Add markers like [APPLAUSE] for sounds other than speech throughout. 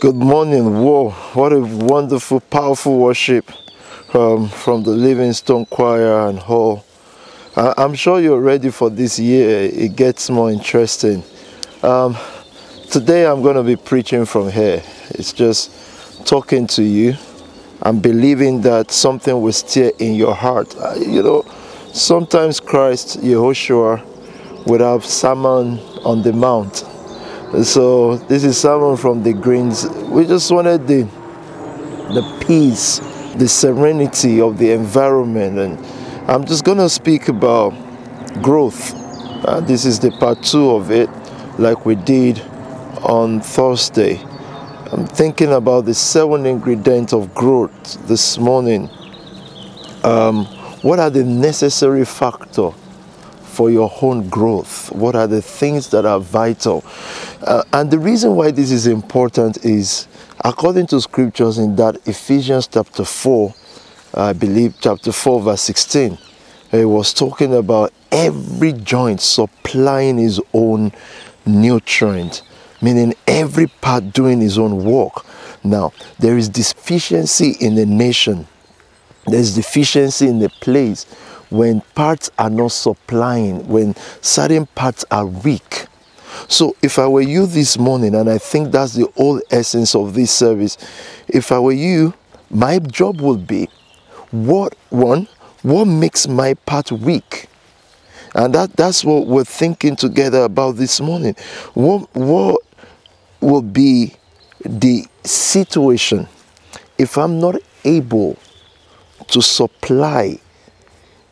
Good morning. Whoa, what a wonderful, powerful worship um, from the Livingstone Choir and Hall. I- I'm sure you're ready for this year. It gets more interesting. Um, today I'm going to be preaching from here. It's just talking to you. I'm believing that something will stir in your heart. Uh, you know, sometimes Christ, Yehoshua, would have sermon on the mount. So this is someone from the Greens. We just wanted the the peace, the serenity of the environment, and I'm just gonna speak about growth. Uh, this is the part two of it, like we did on Thursday. I'm thinking about the seven ingredients of growth this morning. Um, what are the necessary factor for your own growth? What are the things that are vital? Uh, and the reason why this is important is according to scriptures in that Ephesians chapter 4, I believe chapter 4, verse 16, it was talking about every joint supplying his own nutrient, meaning every part doing his own work. Now, there is deficiency in the nation there's deficiency in the place when parts are not supplying, when certain parts are weak. So, if I were you this morning, and I think that's the whole essence of this service, if I were you, my job would be what one, what makes my part weak? And that, that's what we're thinking together about this morning. What, what will be the situation if I'm not able to supply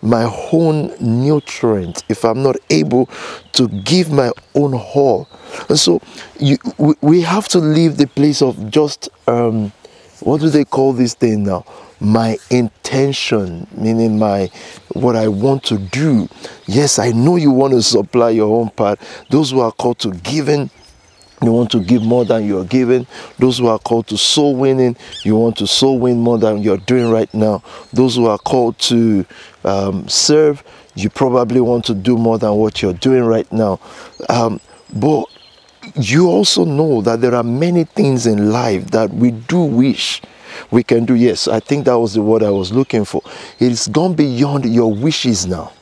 my own nutrient if i'm not able to give my own whole and so you, we, we have to leave the place of just um, what do they call this thing now my intention meaning my what i want to do yes i know you want to supply your own part those who are called to giving you want to give more than you're giving. Those who are called to soul winning, you want to soul win more than you're doing right now. Those who are called to um, serve, you probably want to do more than what you're doing right now. Um, but you also know that there are many things in life that we do wish we can do. Yes, I think that was the word I was looking for. It's gone beyond your wishes now.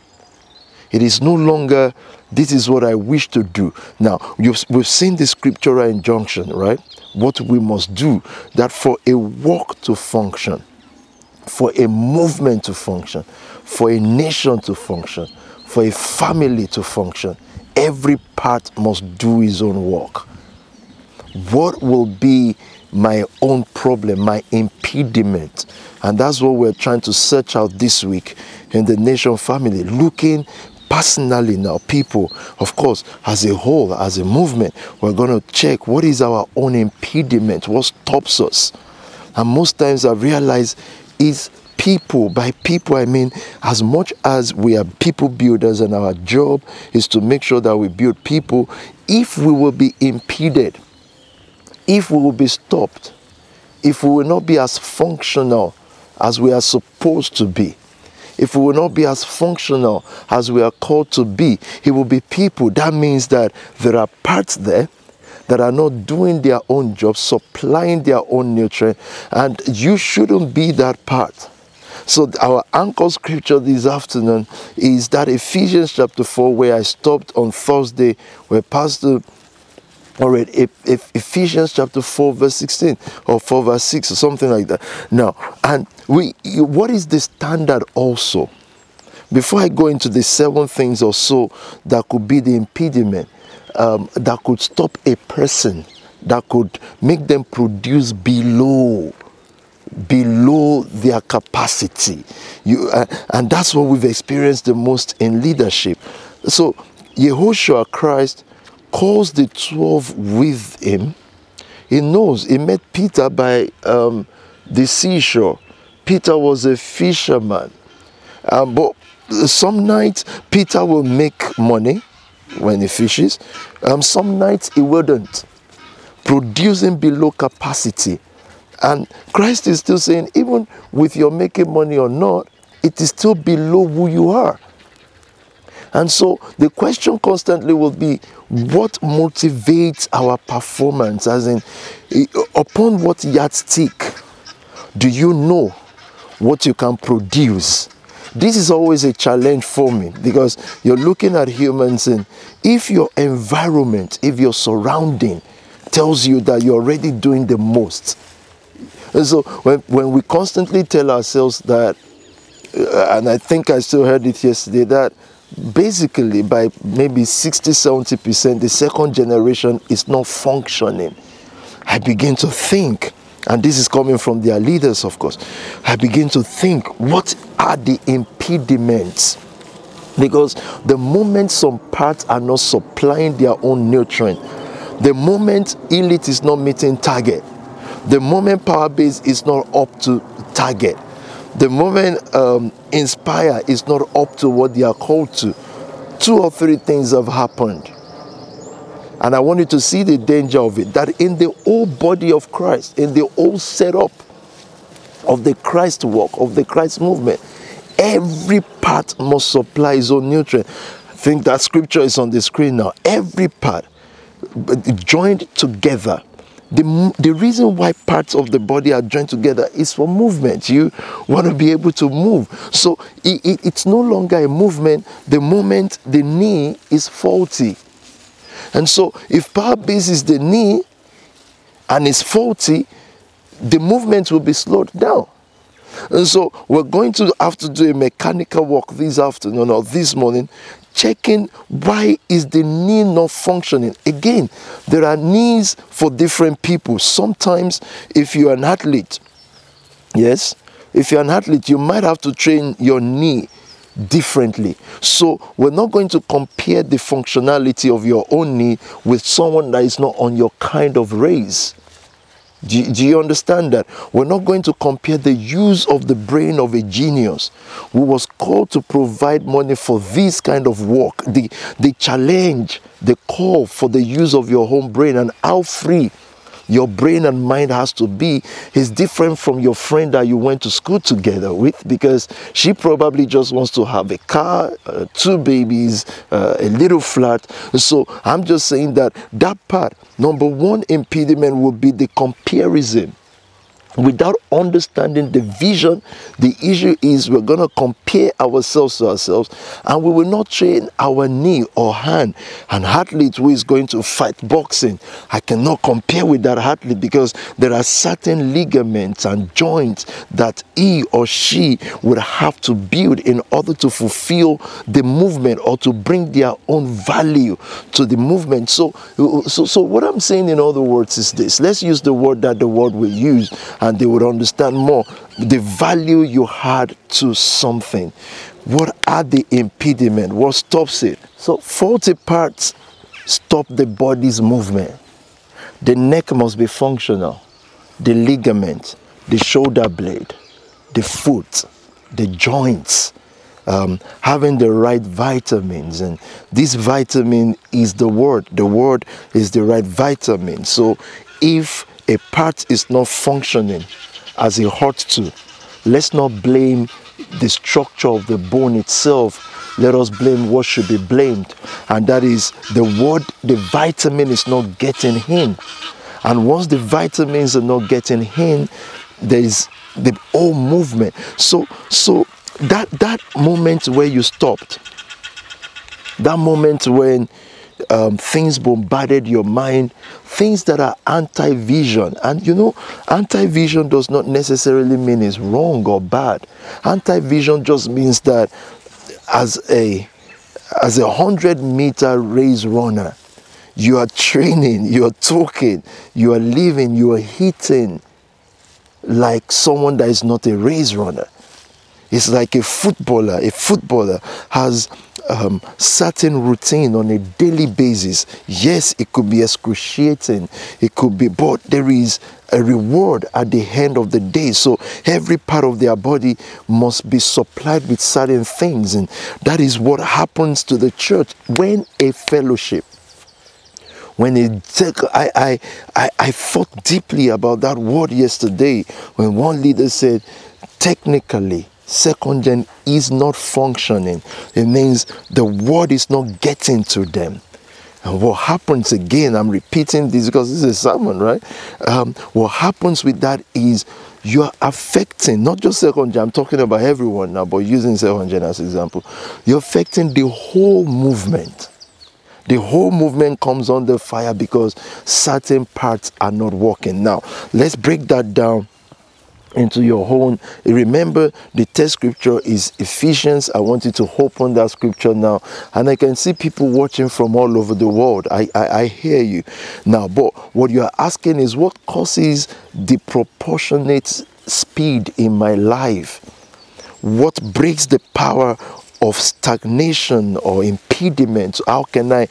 It is no longer, this is what I wish to do. Now, we've seen the scriptural injunction, right? What we must do, that for a work to function, for a movement to function, for a nation to function, for a family to function, every part must do his own work. What will be my own problem, my impediment? And that's what we're trying to search out this week in the nation family, looking personally now people of course as a whole as a movement we're going to check what is our own impediment what stops us and most times i realize is people by people i mean as much as we are people builders and our job is to make sure that we build people if we will be impeded if we will be stopped if we will not be as functional as we are supposed to be if we will not be as functional as we are called to be, it will be people. That means that there are parts there that are not doing their own job, supplying their own nutrient, and you shouldn't be that part. So our anchor scripture this afternoon is that Ephesians chapter 4, where I stopped on Thursday, where Pastor all right, Ephesians chapter 4, verse 16, or 4, verse 6, or something like that. Now, and we, what is the standard also? Before I go into the seven things or so that could be the impediment, um, that could stop a person, that could make them produce below below their capacity you uh, and that's what we've experienced the most in leadership so yehoshua christ calls the 12 with him. He knows he met Peter by um, the seashore. Peter was a fisherman. Um, but some nights Peter will make money when he fishes. Um, some nights he wouldn't, producing below capacity. And Christ is still saying, even with your making money or not, it is still below who you are. And so the question constantly will be what motivates our performance? As in, upon what yardstick do you know what you can produce? This is always a challenge for me because you're looking at humans, and if your environment, if your surrounding tells you that you're already doing the most, and so when, when we constantly tell ourselves that, uh, and I think I still heard it yesterday, that basically by maybe 60 70% the second generation is not functioning. I begin to think and this is coming from their leaders of course i begin to think what are the impediments? Because the moment some parts are not supplying their own nutrient the moment elite is not meeting target the moment power base is not up to target the moment um, inspire is not up to what they are called to, two or three things have happened. And I want you to see the danger of it that in the whole body of Christ, in the whole setup of the Christ walk, of the Christ movement, every part must supply its own nutrient. I think that scripture is on the screen now. Every part joined together the, the reason why parts of the body are joined together is for movement. You want to be able to move. So it, it, it's no longer a movement the moment the knee is faulty. And so if power base is the knee and is faulty, the movement will be slowed down. And so we're going to have to do a mechanical walk this afternoon or this morning checking why is the knee not functioning. Again there are needs for different people. Sometimes if you're an athlete yes if you're an athlete you might have to train your knee differently. So we're not going to compare the functionality of your own knee with someone that is not on your kind of race do you, do you, understand that? We're not going to compare the use of the brain of a genius who was called to provide money for this kind of work, the, the challenge, the call for the use of your home brain, and how free your brain and mind has to be is different from your friend that you went to school together with because she probably just wants to have a car, uh, two babies, uh, a little flat. So I'm just saying that that part, number one impediment will be the comparison without understanding the vision, the issue is we're going to compare ourselves to ourselves and we will not train our knee or hand. An athlete who is going to fight boxing, I cannot compare with that athlete because there are certain ligaments and joints that he or she would have to build in order to fulfill the movement or to bring their own value to the movement. So, so, so what I'm saying in other words is this let's use the word that the world will use and they would understand more the value you had to something. What are the impediment? What stops it? So faulty parts stop the body's movement. The neck must be functional. The ligament, the shoulder blade, the foot, the joints, um, having the right vitamins. And this vitamin is the word. The word is the right vitamin. So if a part is not functioning as it ought to, let's not blame the structure of the bone itself. Let us blame what should be blamed, and that is the word, the vitamin is not getting in. And once the vitamins are not getting in, there is the whole movement. So, so that that moment where you stopped, that moment when um, things bombarded your mind, things that are anti vision. And you know, anti vision does not necessarily mean it's wrong or bad. Anti vision just means that as a as a hundred meter race runner, you are training, you are talking, you are living, you are hitting like someone that is not a race runner. It's like a footballer. A footballer has um, certain routine on a daily basis. Yes, it could be excruciating, it could be, but there is a reward at the end of the day. So every part of their body must be supplied with certain things, and that is what happens to the church when a fellowship. When it I, I, I, I thought deeply about that word yesterday when one leader said, technically, second gen is not functioning, it means the word is not getting to them. And what happens again, I'm repeating this because this is a sermon, right? Um, what happens with that is you're affecting not just second gen, I'm talking about everyone now, but using second gen as example, you're affecting the whole movement. The whole movement comes under fire because certain parts are not working. Now, let's break that down into your own. Remember, the test scripture is Ephesians. I want you to open that scripture now. And I can see people watching from all over the world. I, I, I hear you. Now, but what you are asking is what causes the proportionate speed in my life? What breaks the power of stagnation or impediment? How can I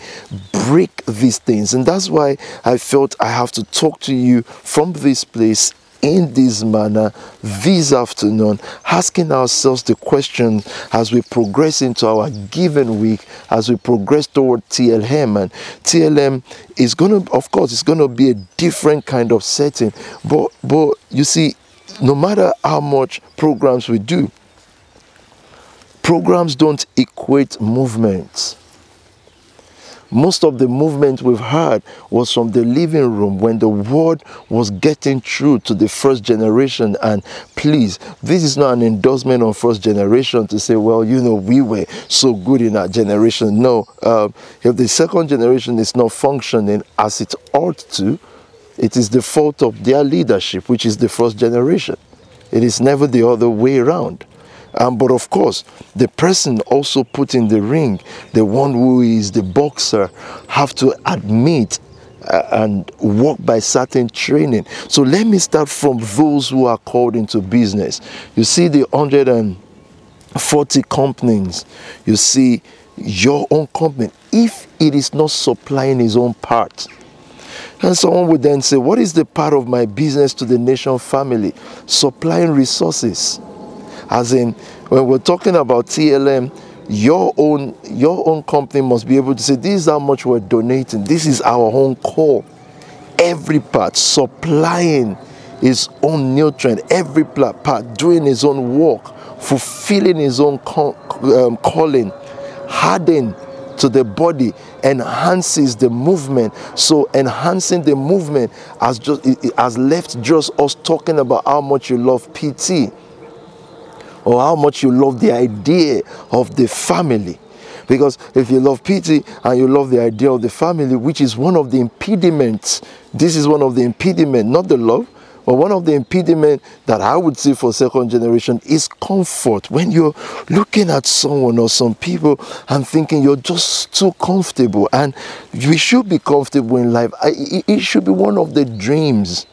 break these things? And that's why I felt I have to talk to you from this place in this manner this afternoon, asking ourselves the question as we progress into our given week, as we progress toward TLM. And TLM is going to, of course, it's going to be a different kind of setting. But, but you see, no matter how much programs we do, programs don't equate movements most of the movement we've had was from the living room when the word was getting through to the first generation. And please, this is not an endorsement on first generation to say, well, you know, we were so good in our generation. No, uh, if the second generation is not functioning as it ought to, it is the fault of their leadership, which is the first generation. It is never the other way around. Um, but of course, the person also put in the ring, the one who is the boxer, have to admit uh, and work by certain training. So let me start from those who are called into business. You see the 140 companies, you see your own company, if it is not supplying its own part, and someone would then say, What is the part of my business to the nation family? Supplying resources. As in, when we're talking about TLM, your own your own company must be able to say, this is how much we're donating. This is our own call. Every part supplying his own nutrient, every part doing his own work, fulfilling his own um, calling, hardening to the body enhances the movement so enhancing the movement has just has left just us talking about how much you love pt or how much you love the idea of the family. Because if you love PT and you love the idea of the family, which is one of the impediments, this is one of the impediments, not the love, but one of the impediments that I would see for second generation is comfort. When you're looking at someone or some people and thinking you're just too comfortable, and we should be comfortable in life, it should be one of the dreams.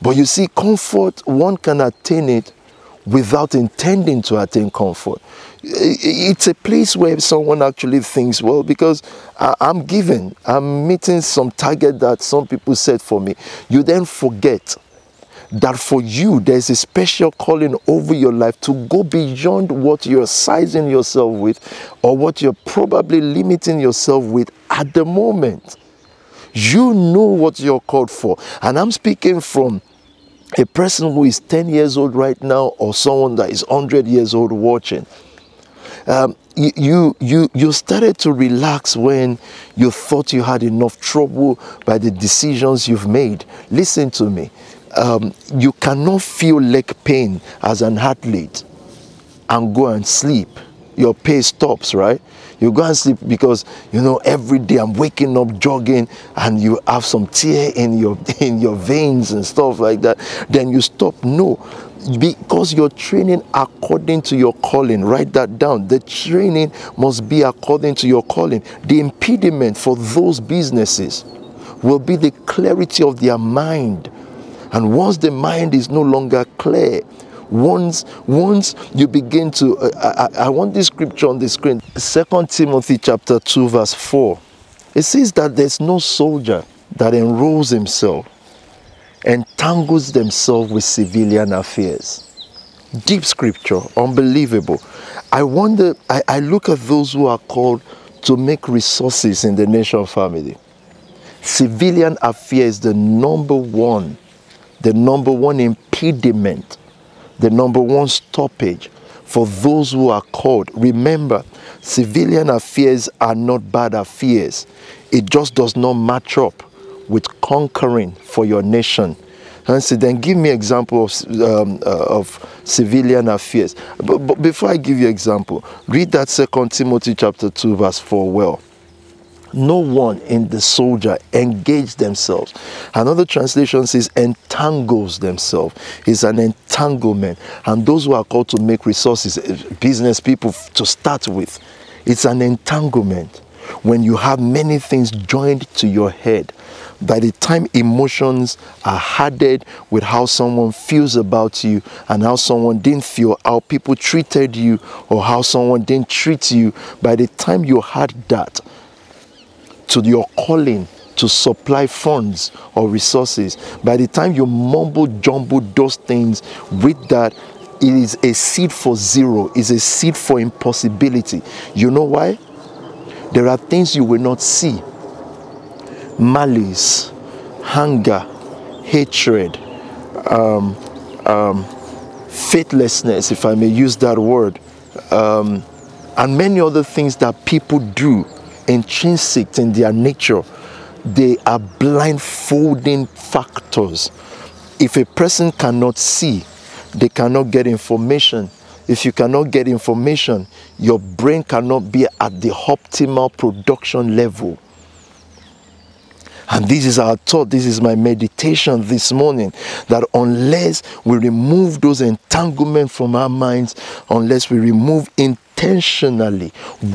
But you see, comfort, one can attain it without intending to attain comfort. It's a place where someone actually thinks, well, because I'm given, I'm meeting some target that some people set for me. You then forget that for you there's a special calling over your life to go beyond what you're sizing yourself with or what you're probably limiting yourself with at the moment. You know what you're called for. And I'm speaking from a person who is 10 years old right now or someone that is 100 years old watching um, you, you, you started to relax when you thought you had enough trouble by the decisions you've made. Listen to me. Um, you cannot feel leg pain as an athlete and go and sleep. Your pace stops, right? You go and sleep because you know every day I'm waking up jogging and you have some tear in your [LAUGHS] in your veins and stuff like that. Then you stop. No, because you're training according to your calling. Write that down. The training must be according to your calling. The impediment for those businesses will be the clarity of their mind. And once the mind is no longer clear, once once you begin to uh, I, I want this scripture on the screen. Second timothy chapter 2 verse 4 it says that there's no soldier that enrolls himself entangles themselves with civilian affairs. Deep scripture unbelievable. I wonder I, I look at those who are called to make resources in the nation family. Civilian affairs the number one the number one impediment the number one stoppage for those who are called. Remember, civilian affairs are not bad affairs, it just does not match up with conquering for your nation. And so then give me example of, um, uh, of civilian affairs. But, but before I give you example, read that second Timothy chapter 2 verse 4 well no one in the soldier engage themselves. Another translation says entangles themselves. It's an entanglement. And those who are called to make resources, eh, business people to start with, it's an entanglement. When you have many things joined to your head, by the time emotions are added with how someone feels about you and how someone didn't feel, how people treated you, or how someone didn't treat you, by the time you had that, to your calling to supply funds or resources. By the time you mumble jumble those things with that, it is a seed for zero, is a seed for impossibility. You know why? There are things you will not see malice, hunger, hatred, um, um, faithlessness, if I may use that word, um, and many other things that people do intrinsic in their nature, they are blindfolding factors. If a person cannot see, they cannot get information. If you cannot get information, your brain cannot be at the optimal production level. And this is our thought, this is my meditation this morning that unless we remove those entanglements from our minds, unless we remove in intentionally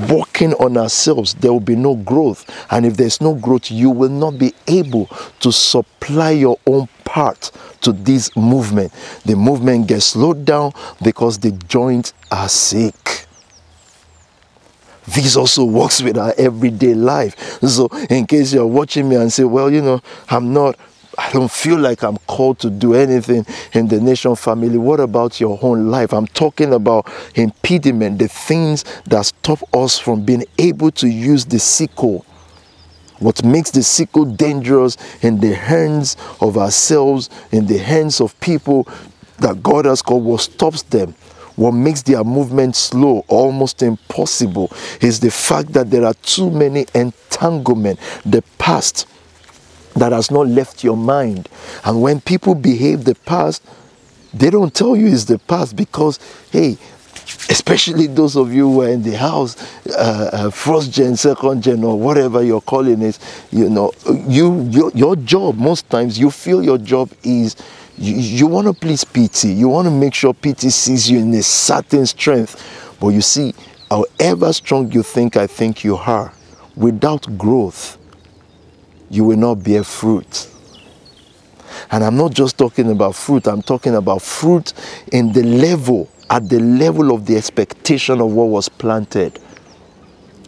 working on ourselves, there will be no growth. And if there's no growth, you will not be able to supply your own part to this movement. The movement gets slowed down because the joints are sick. This also works with our everyday life. So, in case you're watching me and say, Well, you know, I'm not I don't feel like I'm called to do anything in the nation family. What about your own life? I'm talking about impediment, the things that stop us from being able to use the sickle. What makes the sickle dangerous in the hands of ourselves, in the hands of people that God has called, what stops them what makes their movement slow, almost impossible, is the fact that there are too many entanglements. The past that has not left your mind. And when people behave the past, they don't tell you it's the past because, hey, especially those of you who are in the house, uh, uh, first gen, second gen, or whatever you're calling it, you know, you your, your job most times you feel your job is you, you want to please PT. You want to make sure PT sees you in a certain strength. But you see, however strong you think I think you are, without growth, you will not bear fruit. And I'm not just talking about fruit, I'm talking about fruit in the level, at the level of the expectation of what was planted.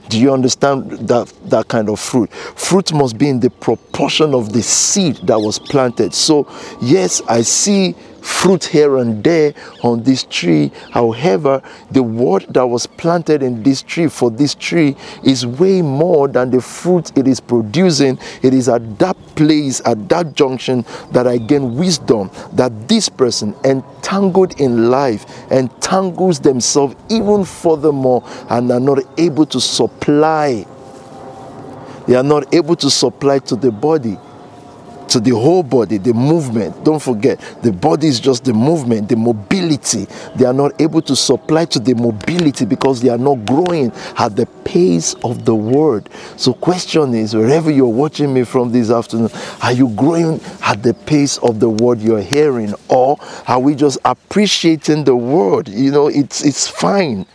Do you understand that, that kind of fruit? Fruit must be in the proportion of the seed that was planted. So, yes, I see fruit here and there on this tree. However, the word that was planted in this tree for this tree is way more than the fruit it is producing. It is at that place, at that junction, that I gain wisdom that this person entangled in life entangles themselves even furthermore and are not able to supply. They are not able to supply to the body to the whole body, the movement. Don't forget, the body is just the movement, the mobility. They are not able to supply to the mobility because they are not growing at the pace of the word. So, question is, wherever you're watching me from this afternoon, are you growing at the pace of the word you're hearing, or are we just appreciating the word? You know, it's it's fine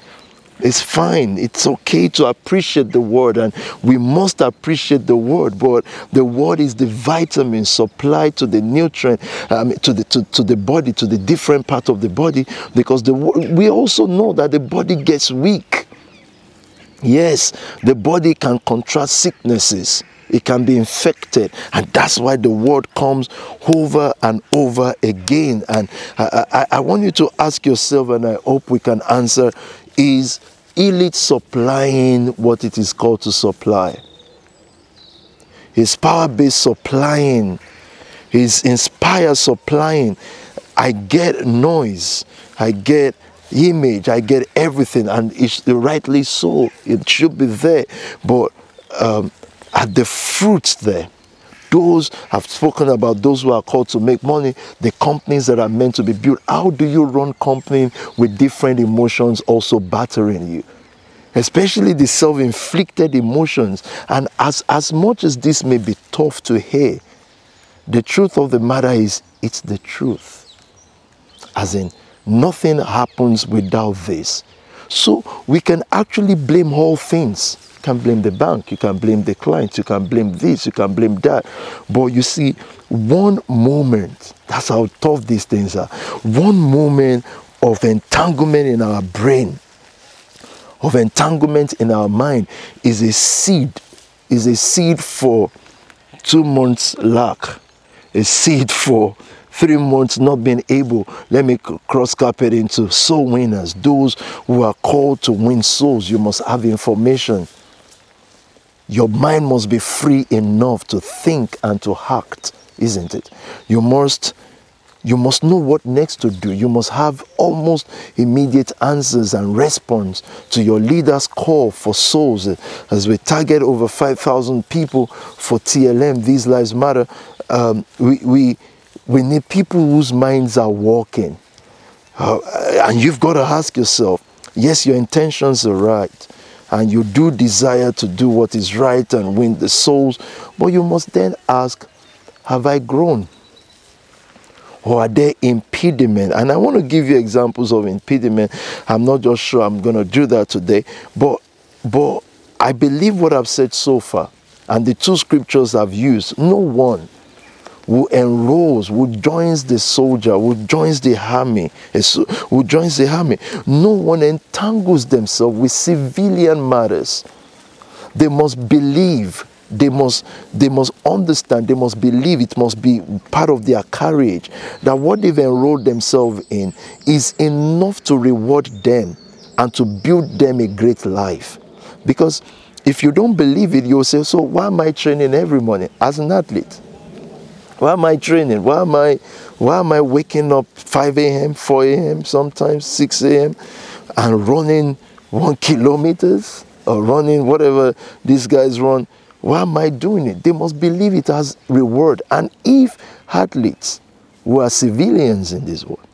it's fine. It's okay to appreciate the word, and we must appreciate the word. But the word is the vitamin supplied to the nutrient, um, to the to, to the body, to the different part of the body, because the we also know that the body gets weak. Yes, the body can contract sicknesses. It can be infected, and that's why the word comes over and over again. And I, I, I want you to ask yourself, and I hope we can answer is elite supplying what it is called to supply. His power based supplying, his inspired supplying. I get noise, I get image. I get everything, and it's rightly so. It should be there. But um, at the fruits there, those have spoken about those who are called to make money, the companies that are meant to be built. How do you run company with different emotions also battering you? Especially the self-inflicted emotions. And as, as much as this may be tough to hear, the truth of the matter is it's the truth. As in, nothing happens without this. So we can actually blame all things can blame the bank, you can blame the client, you can blame this, you can blame that. But you see, one moment, that's how tough these things are. One moment of entanglement in our brain, of entanglement in our mind, is a seed, is a seed for two months lack, a seed for three months not being able, let me cross carpet into soul winners, those who are called to win souls. You must have information your mind must be free enough to think and to act, isn't it? You must you must know what next to do. You must have almost immediate answers and response to your leader's call for souls. As we target over 5,000 people for TLM, These Lives Matter, um, we, we, we need people whose minds are working. Uh, and you've got to ask yourself yes, your intentions are right and you do desire to do what is right and win the souls, but you must then ask, Have I grown? Or are there impediment? And I want to give you examples of impediment. I'm not just sure I'm going to do that today, but but I believe what I've said so far, and the two scriptures I've used. No one who enrolls, who joins the soldier, who joins the army, who joins the army. No one entangles themselves with civilian matters. They must believe. They must, they must understand, they must believe, it must be part of their courage that what they've enrolled themselves in is enough to reward them and to build them a great life. Because if you don't believe it, you'll say, So, why am I training every morning as an athlete? Why am I training? Why am I why am I waking up 5 a.m., 4 a.m., sometimes 6 a.m. and running one kilometers or running whatever these guys run? Why am I doing it? They must believe it as reward. And if athletes who are civilians in this world,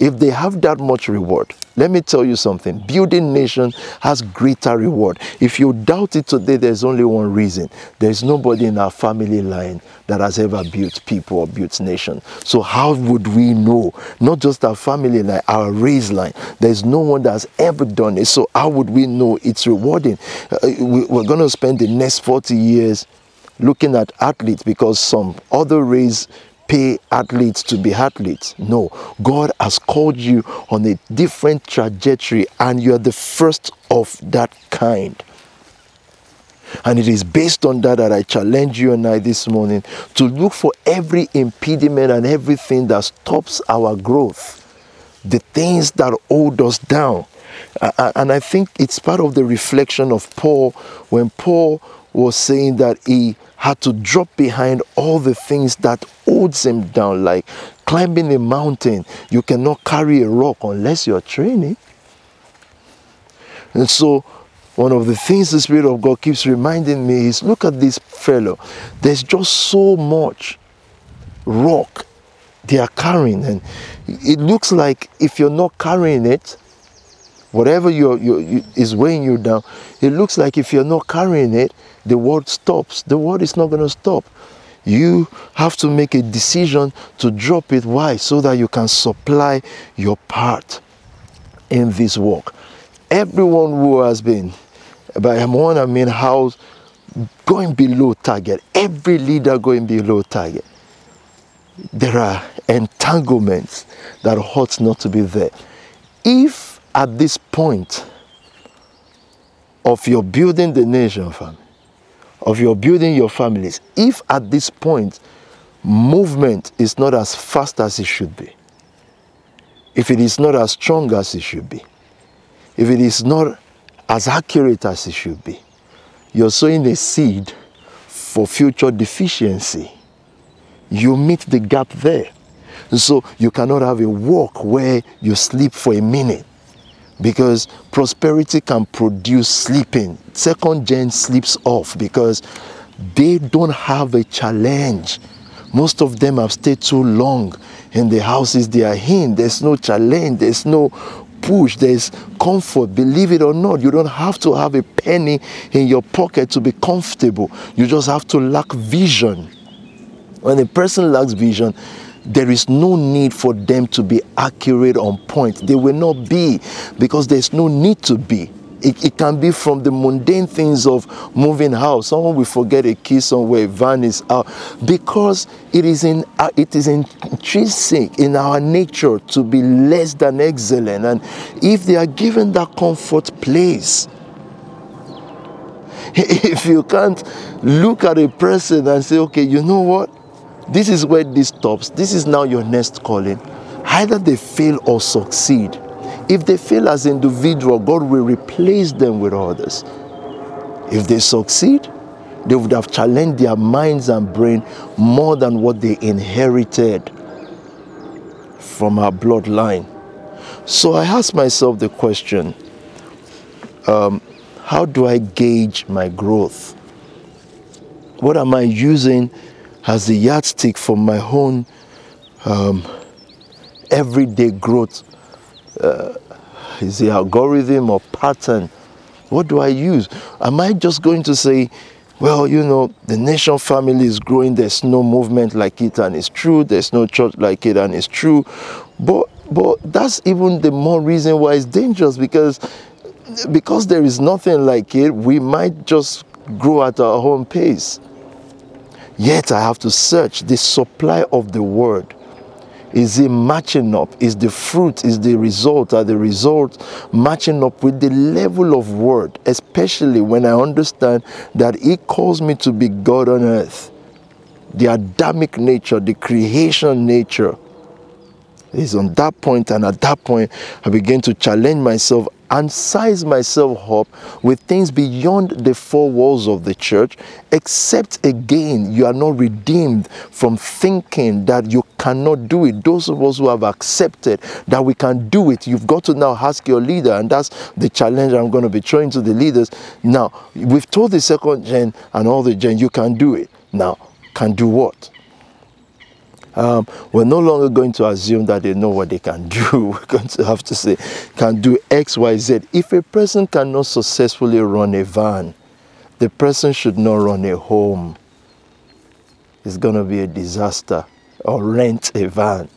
if they have that much reward, let me tell you something building nation has greater reward. If you doubt it today, there's only one reason there's nobody in our family line that has ever built people or built nation. So, how would we know? Not just our family line, our race line. There's no one that has ever done it. So, how would we know it's rewarding? Uh, we're going to spend the next 40 years looking at athletes because some other race pay athletes to be athletes. No, God has called you on a different trajectory, and you're the first of that kind. And it is based on that that I challenge you and I this morning to look for every impediment and everything that stops our growth, the things that hold us down. And I think it's part of the reflection of Paul when Paul was saying that he had to drop behind all the things that holds him down like climbing a mountain. You cannot carry a rock unless you're training. And so one of the things the spirit of god keeps reminding me is look at this fellow. There's just so much rock they are carrying. And it looks like if you're not carrying it whatever you're, you're, you, is weighing you down it looks like if you're not carrying it the world stops. The world is not going to stop. You have to make a decision to drop it. Why? So that you can supply your part in this work. Everyone who has been, by one I mean how going below target, every leader going below target. There are entanglements that ought not to be there. If at this point of your building the nation, family, of your building your families, if at this point movement is not as fast as it should be, if it is not as strong as it should be, if it is not as accurate as it should be, you're sowing a seed for future deficiency. You meet the gap there. So you cannot have a walk where you sleep for a minute because prosperity can produce sleeping. Second gen sleeps off because they don't have a challenge. Most of them have stayed too long in the houses they are in. There's no challenge, there's no push, there's comfort. Believe it or not, you don't have to have a penny in your pocket to be comfortable. You just have to lack vision. When a person lacks vision, there is no need for them to be accurate on point. They will not be because there's no need to be. It, it, can be from the mundane things of moving house. Someone will forget a key somewhere, van is out, because it is in uh, it is intrinsic in our nature to be less than excellent. And if they are given that comfort place, [LAUGHS] if you can't look at a person and say, okay, you know what, this is where this stops. This is now your next calling. Either they fail or succeed if they fail as individual, God will replace them with others. If they succeed, they would have challenged their minds and brain more than what they inherited from our bloodline. So I asked myself the question um, how do I gauge my growth? What am I using as the yardstick for my own um, everyday growth uh, is the algorithm or pattern? What do I use? Am I just going to say, well, you know, the nation family is growing, there's no movement like it, and it's true, there's no church like it, and it's true. But but that's even the more reason why it's dangerous because because there is nothing like it, we might just grow at our own pace. Yet I have to search the supply of the word is it matching up? Is the fruit, is the result, are the results matching up with the level of word, especially when I understand that it calls me to be God on earth? The Adamic nature, the creation nature is on that point, and at that point, I begin to challenge myself and size myself up with things beyond the four walls of the church, except again, you are not redeemed from thinking that you cannot do it. Those of us who have accepted that we can do it, you've got to now ask your leader, and that's the challenge I'm going to be throwing to the leaders. Now, we've told the second gen and all the gen, you can do it. Now, can do what? Um, we're no longer going to assume that they know what they can do. [LAUGHS] We're going to have to say, can do X, Y, Z. If a person cannot successfully run a van, the person should not run a home. It's going to be a disaster. Or rent a van.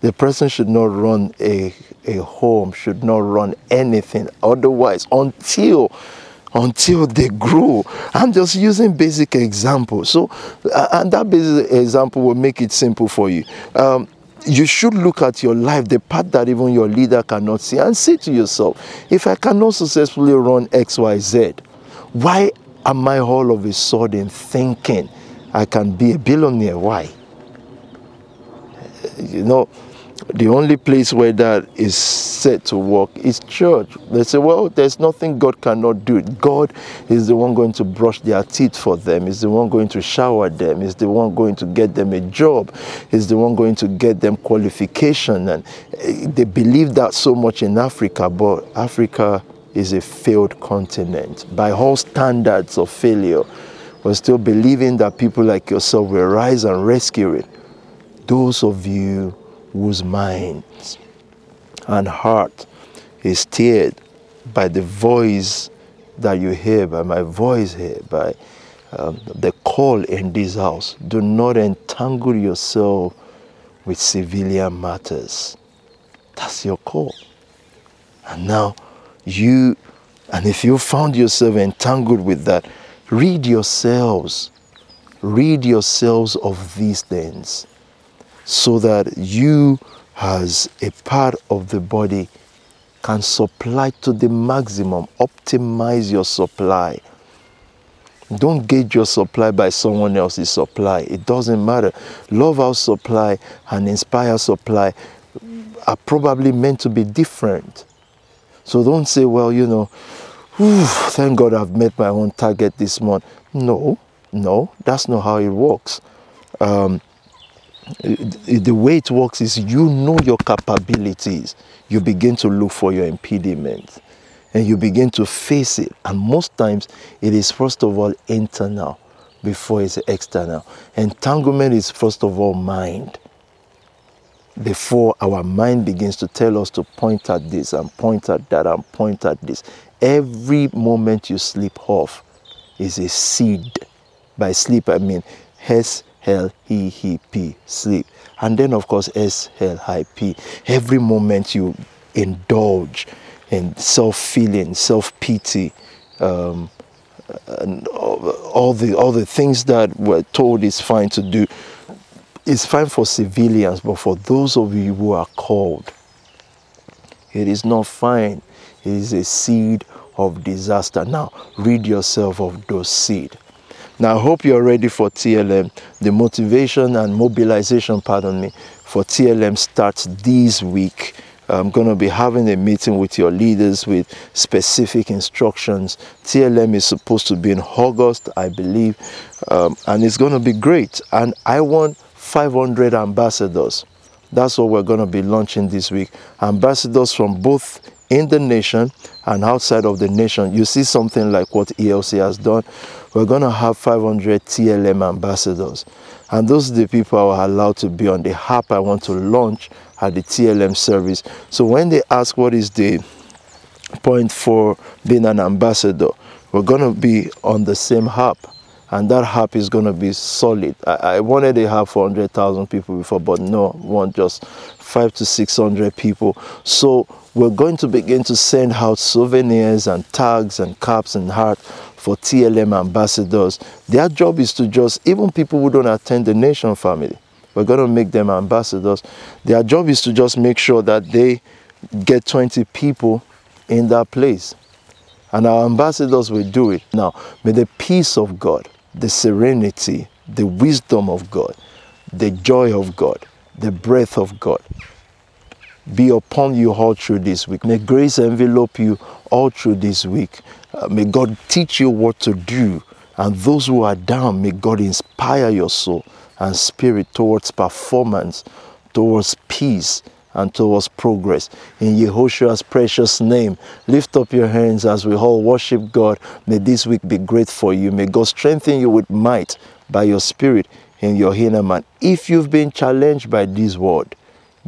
The person should not run a, a home, should not run anything otherwise until until they grow. I'm just using basic examples. So, uh, and that basic example will make it simple for you. Um, you should look at your life, the part that even your leader cannot see, and say to yourself, if I cannot successfully run X, Y, Z, why am I all of a sudden thinking I can be a billionaire? Why? You know, the only place where that is set to work is church. They say, well, there's nothing God cannot do. God is the one going to brush their teeth for them, is the one going to shower them, is the one going to get them a job, is the one going to get them qualification. And eh, they believe that so much in Africa, but Africa is a failed continent by all standards of failure. We're still believing that people like yourself will rise and rescue it. Those of you whose minds and heart is stirred by the voice that you hear, by my voice here, by um, the call in this house. Do not entangle yourself with civilian matters. That's your call. And now you, and if you found yourself entangled with that, read yourselves. Read yourselves of these things so that you as a part of the body can supply to the maximum optimize your supply. Don't gauge your supply by someone else's supply. It doesn't matter. Love our supply and inspire supply are probably meant to be different. So don't say well you know thank god i've met my own target this month. No no that's not how it works. Um, Uh, the way it works is you know your capabilities. You begin to look for your impediments and you begin to face it. And most times it is first of all internal before it's external. Entanglement is first of all mind. Before our mind begins to tell us to point at this and point at that and point at this. Every moment you sleep off is a seed. By sleep, I mean S L E E P, sleep. And then, of course, S L I P. Every moment you indulge in self feeling, self pity, um, and all the all the things that we're told is fine to do it's fine for civilians but for those of you who are called it is not fine it is a seed of disaster now rid yourself of those seed now i hope you're ready for tlm the motivation and mobilization pardon me for tlm starts this week I'm going to be having a meeting with your leaders with specific instructions. TLM is supposed to be in August, I believe, um, and it's going to be great. And I want 500 ambassadors. That's what we're going to be launching this week. Ambassadors from both in the nation and outside of the nation. You see something like what ELC has done. We're going to have 500 TLM ambassadors. And those are the people I are allowed to be on the app I want to launch at the TLM service. So when they ask what is the point for being an ambassador, we're going to be on the same hub and that hub is going to be solid. I, I wanted a hub for 100,000 people before, but no, want just five to 600 people. So we're going to begin to send out souvenirs and tags and caps and heart for TLM ambassadors. Their job is to just, even people who don't attend the nation family, we're going to make them ambassadors. Their job is to just make sure that they get 20 people in that place. And our ambassadors will do it. Now, may the peace of God, the serenity, the wisdom of God, the joy of God, the breath of God be upon you all through this week. May grace envelop you all through this week. Uh, may God teach you what to do. And those who are down, may God inspire your soul and spirit towards performance, towards peace, and towards progress. In Yehoshua's precious name, lift up your hands as we all worship God. May this week be great for you. May God strengthen you with might by your spirit in your inner man. If you've been challenged by this word,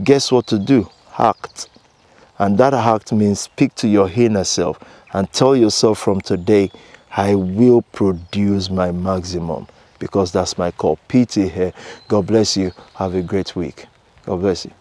guess what to do? Act. And that act means speak to your inner self and tell yourself from today, I will produce my maximum because that's my call. PT here. God bless you. Have a great week. God bless you.